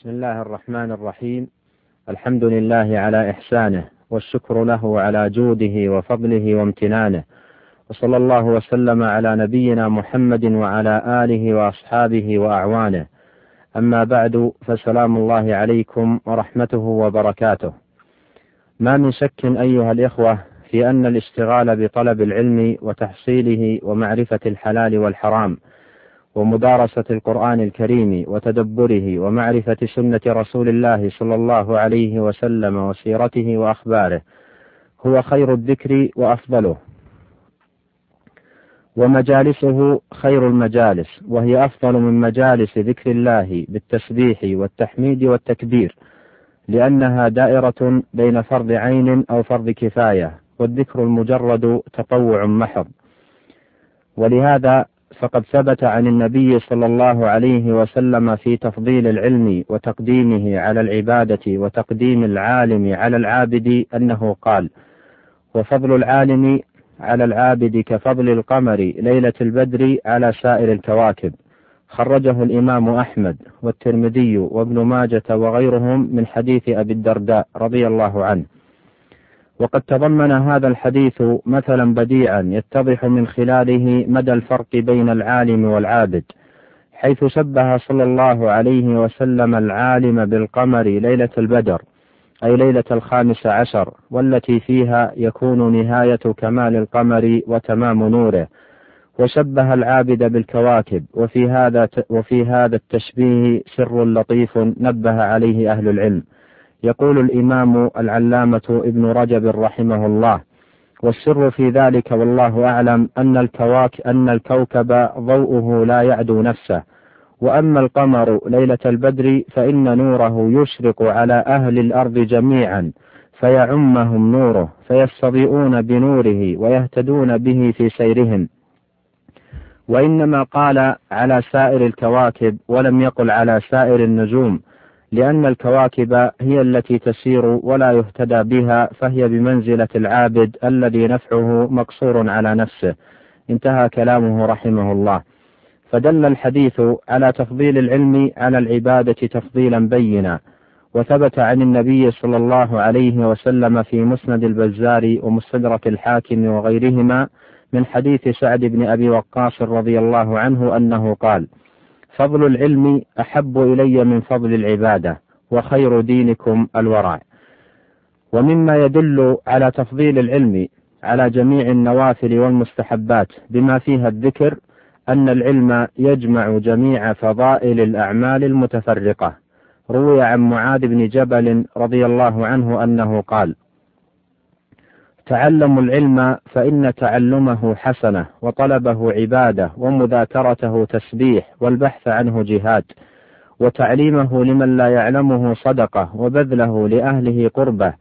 بسم الله الرحمن الرحيم. الحمد لله على إحسانه والشكر له على جوده وفضله وامتنانه. وصلى الله وسلم على نبينا محمد وعلى آله وأصحابه وأعوانه. أما بعد فسلام الله عليكم ورحمته وبركاته. ما من شك أيها الإخوة في أن الاشتغال بطلب العلم وتحصيله ومعرفة الحلال والحرام ومدارسة القرآن الكريم وتدبره ومعرفة سنة رسول الله صلى الله عليه وسلم وسيرته وأخباره هو خير الذكر وأفضله. ومجالسه خير المجالس وهي أفضل من مجالس ذكر الله بالتسبيح والتحميد والتكبير لأنها دائرة بين فرض عين أو فرض كفاية والذكر المجرد تطوع محض. ولهذا فقد ثبت عن النبي صلى الله عليه وسلم في تفضيل العلم وتقديمه على العبادة وتقديم العالم على العابد أنه قال: وفضل العالم على العابد كفضل القمر ليلة البدر على سائر الكواكب. خرجه الإمام أحمد والترمذي وابن ماجة وغيرهم من حديث أبي الدرداء رضي الله عنه. وقد تضمن هذا الحديث مثلا بديعا يتضح من خلاله مدى الفرق بين العالم والعابد حيث شبه صلى الله عليه وسلم العالم بالقمر ليلة البدر أي ليلة الخامس عشر والتي فيها يكون نهاية كمال القمر وتمام نوره. وشبه العابد بالكواكب وفي هذا وفي هذا التشبيه سر لطيف نبه عليه أهل العلم. يقول الإمام العلامة ابن رجب رحمه الله. والسر في ذلك والله أعلم أن الكواك أن الكوكب ضوءه لا يعدو نفسه. وأما القمر ليلة البدر فإن نوره يشرق على أهل الأرض جميعا فيعمهم نوره فيستضيئون بنوره ويهتدون به في سيرهم. وإنما قال على سائر الكواكب ولم يقل على سائر النجوم. لأن الكواكب هي التي تسير ولا يهتدى بها فهي بمنزلة العابد الذي نفعه مقصور على نفسه. انتهى كلامه رحمه الله. فدل الحديث على تفضيل العلم على العبادة تفضيلا بينا. وثبت عن النبي صلى الله عليه وسلم في مسند البزار ومستدرك الحاكم وغيرهما من حديث سعد بن أبي وقاص رضي الله عنه أنه قال: فضل العلم أحب إلي من فضل العبادة وخير دينكم الورع ومما يدل على تفضيل العلم على جميع النوافل والمستحبات بما فيها الذكر أن العلم يجمع جميع فضائل الأعمال المتفرقة. روي عن معاذ بن جبل رضي الله عنه أنه قال تعلموا العلم فإن تعلمه حسنة وطلبه عبادة ومذاكرته تسبيح والبحث عنه جهاد وتعليمه لمن لا يعلمه صدقة وبذله لأهله قربة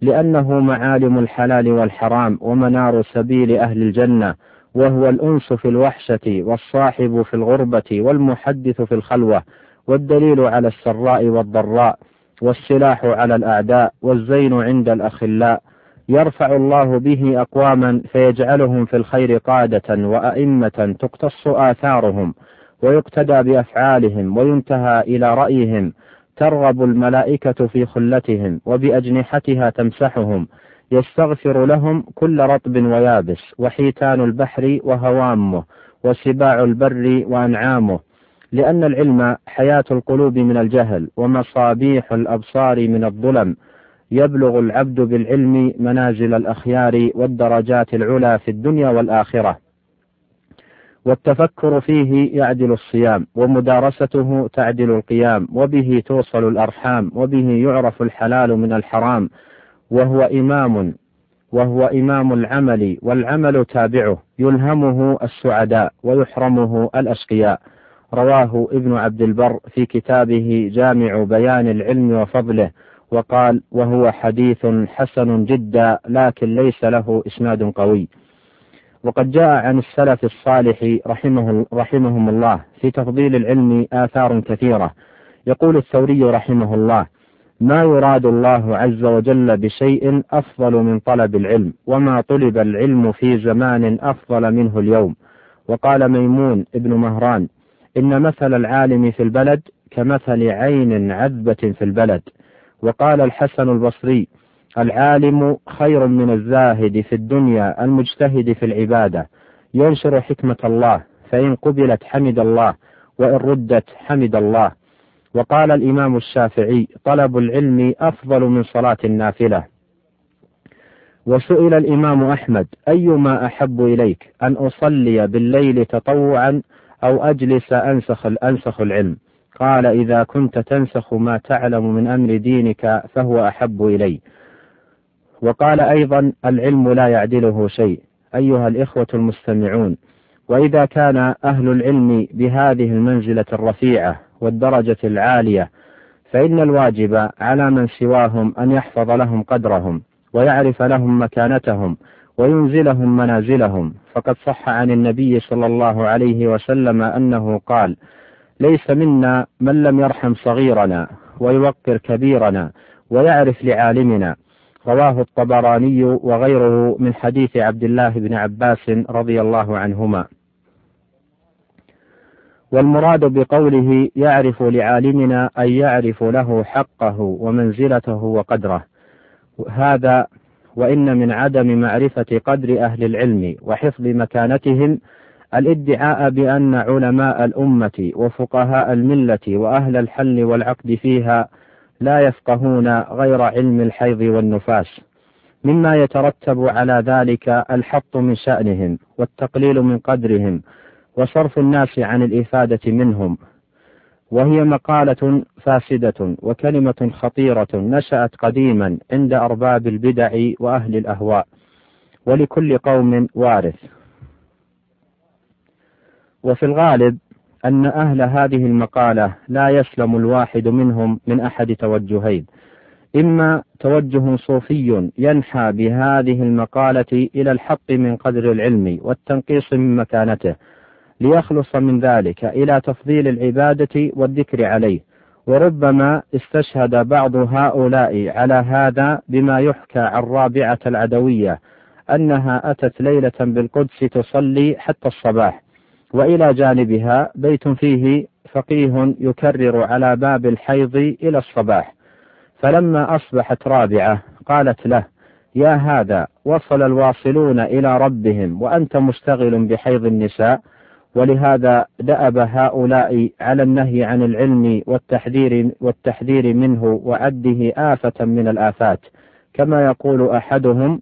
لأنه معالم الحلال والحرام ومنار سبيل أهل الجنة وهو الأنس في الوحشة والصاحب في الغربة والمحدث في الخلوة والدليل على السراء والضراء والسلاح على الأعداء والزين عند الأخلاء يرفع الله به أقواما فيجعلهم في الخير قادة وأئمة تقتص آثارهم ويقتدى بأفعالهم وينتهى إلى رأيهم ترغب الملائكة في خلتهم وبأجنحتها تمسحهم يستغفر لهم كل رطب ويابس وحيتان البحر وهوامه وسباع البر وأنعامه لأن العلم حياة القلوب من الجهل ومصابيح الأبصار من الظلم يبلغ العبد بالعلم منازل الأخيار والدرجات العلى في الدنيا والآخرة. والتفكر فيه يعدل الصيام ومدارسته تعدل القيام وبه توصل الأرحام وبه يعرف الحلال من الحرام. وهو إمام وهو إمام العمل والعمل تابعه يلهمه السعداء ويحرمه الأشقياء. رواه ابن عبد البر في كتابه جامع بيان العلم وفضله. وقال وهو حديث حسن جدا لكن ليس له إسناد قوي. وقد جاء عن السلف الصالح رحمه رحمهم الله في تفضيل العلم آثار كثيرة. يقول الثوري رحمه الله ما يراد الله عز وجل بشيء أفضل من طلب العلم وما طلب العلم في زمان أفضل منه اليوم. وقال ميمون ابن مهران إن مثل العالم في البلد كمثل عين عذبة في البلد. وقال الحسن البصري العالم خير من الزاهد في الدنيا المجتهد في العبادة. ينشر حكمة الله فإن قبلت حمد الله وإن ردت حمد الله. وقال الإمام الشافعي طلب العلم أفضل من صلاة النافلة. وسئل الإمام أحمد أيما أحب إليك أن أصلي بالليل تطوعا أو أجلس أنسخ أنسخ العلم؟ قال إذا كنت تنسخ ما تعلم من أمر دينك فهو أحب إلي. وقال أيضا العلم لا يعدله شيء. أيها الإخوة المستمعون وإذا كان أهل العلم بهذه المنزلة الرفيعة والدرجة العالية فإن الواجب على من سواهم أن يحفظ لهم قدرهم ويعرف لهم مكانتهم وينزلهم منازلهم. فقد صح عن النبي صلى الله عليه وسلم أنه قال ليس منا من لم يرحم صغيرنا ويوقر كبيرنا ويعرف لعالمنا. رواه الطبراني وغيره من حديث عبد الله بن عباس رضي الله عنهما. والمراد بقوله يعرف لعالمنا أن يعرف له حقه ومنزلته وقدره. هذا وإن من عدم معرفة قدر أهل العلم وحفظ مكانتهم الادعاء بأن علماء الأمة وفقهاء الملة وأهل الحل والعقد فيها لا يفقهون غير علم الحيض والنفاس مما يترتب على ذلك الحط من شأنهم والتقليل من قدرهم وصرف الناس عن الإفادة منهم وهي مقالة فاسدة وكلمة خطيرة نشأت قديما عند أرباب البدع وأهل الأهواء ولكل قوم وارث. وفي الغالب أن أهل هذه المقالة لا يسلم الواحد منهم من أحد توجهين. إما توجه صوفي ينحى بهذه المقالة إلى الحق من قدر العلم والتنقيص من مكانته ليخلص من ذلك إلى تفضيل العبادة والذكر عليه. وربما استشهد بعض هؤلاء على هذا بما يحكى عن رابعة العدوية أنها أتت ليلة بالقدس تصلي حتى الصباح. وإلى جانبها بيت فيه فقيه يكرر على باب الحيض إلى الصباح. فلما أصبحت رابعة قالت له يا هذا وصل الواصلون إلى ربهم وأنت مشتغل بحيض النساء ولهذا دأب هؤلاء على النهي عن العلم والتحذير والتحذير منه وعده آفة من الآفات. كما يقول أحدهم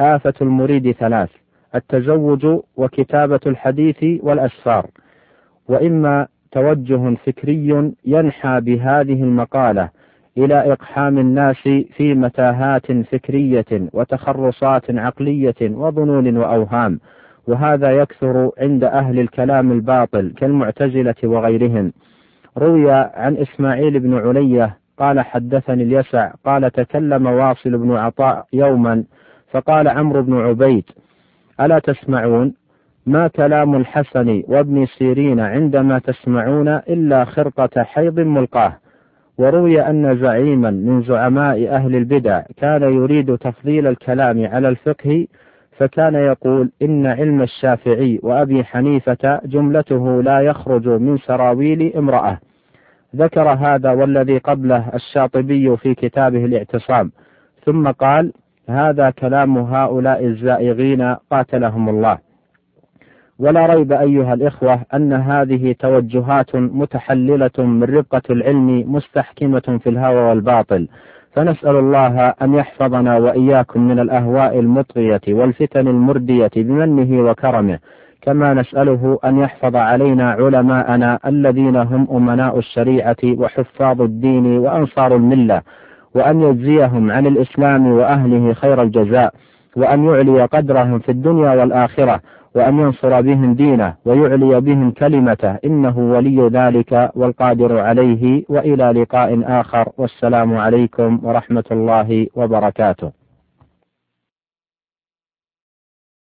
آفة المريد ثلاث. التزوج وكتابة الحديث والأسفار. وإما توجه فكري ينحى بهذه المقالة إلى إقحام الناس في متاهات فكرية وتخرصات عقلية وظنون وأوهام وهذا يكثر عند أهل الكلام الباطل كالمعتزلة وغيرهم. روي عن إسماعيل بن علية قال حدثني اليسع قال تكلم واصل بن عطاء يوما فقال عمرو بن عبيد ألا تسمعون؟ ما كلام الحسن وابن سيرين عندما تسمعون إلا خرقة حيض ملقاه. وروي أن زعيما من زعماء أهل البدع كان يريد تفضيل الكلام على الفقه فكان يقول إن علم الشافعي وأبي حنيفة جملته لا يخرج من سراويل امرأة. ذكر هذا والذي قبله الشاطبي في كتابه الاعتصام ثم قال هذا كلام هؤلاء الزائغين قاتلهم الله. ولا ريب أيها الإخوة أن هذه توجهات متحللة من رقة العلم مستحكمة في الهوى والباطل. فنسأل الله أن يحفظنا وإياكم من الأهواء المطغية والفتن المردية بمنه وكرمه. كما نسأله أن يحفظ علينا علماءنا الذين هم أمناء الشريعة وحفاظ الدين وأنصار الملة. وأن يجزيهم عن الإسلام وأهله خير الجزاء وأن يعلي قدرهم في الدنيا والآخرة وأن ينصر بهم دينه ويعلي بهم كلمته. إنه ولي ذلك والقادر عليه وإلى لقاء آخر. والسلام عليكم ورحمة الله وبركاته.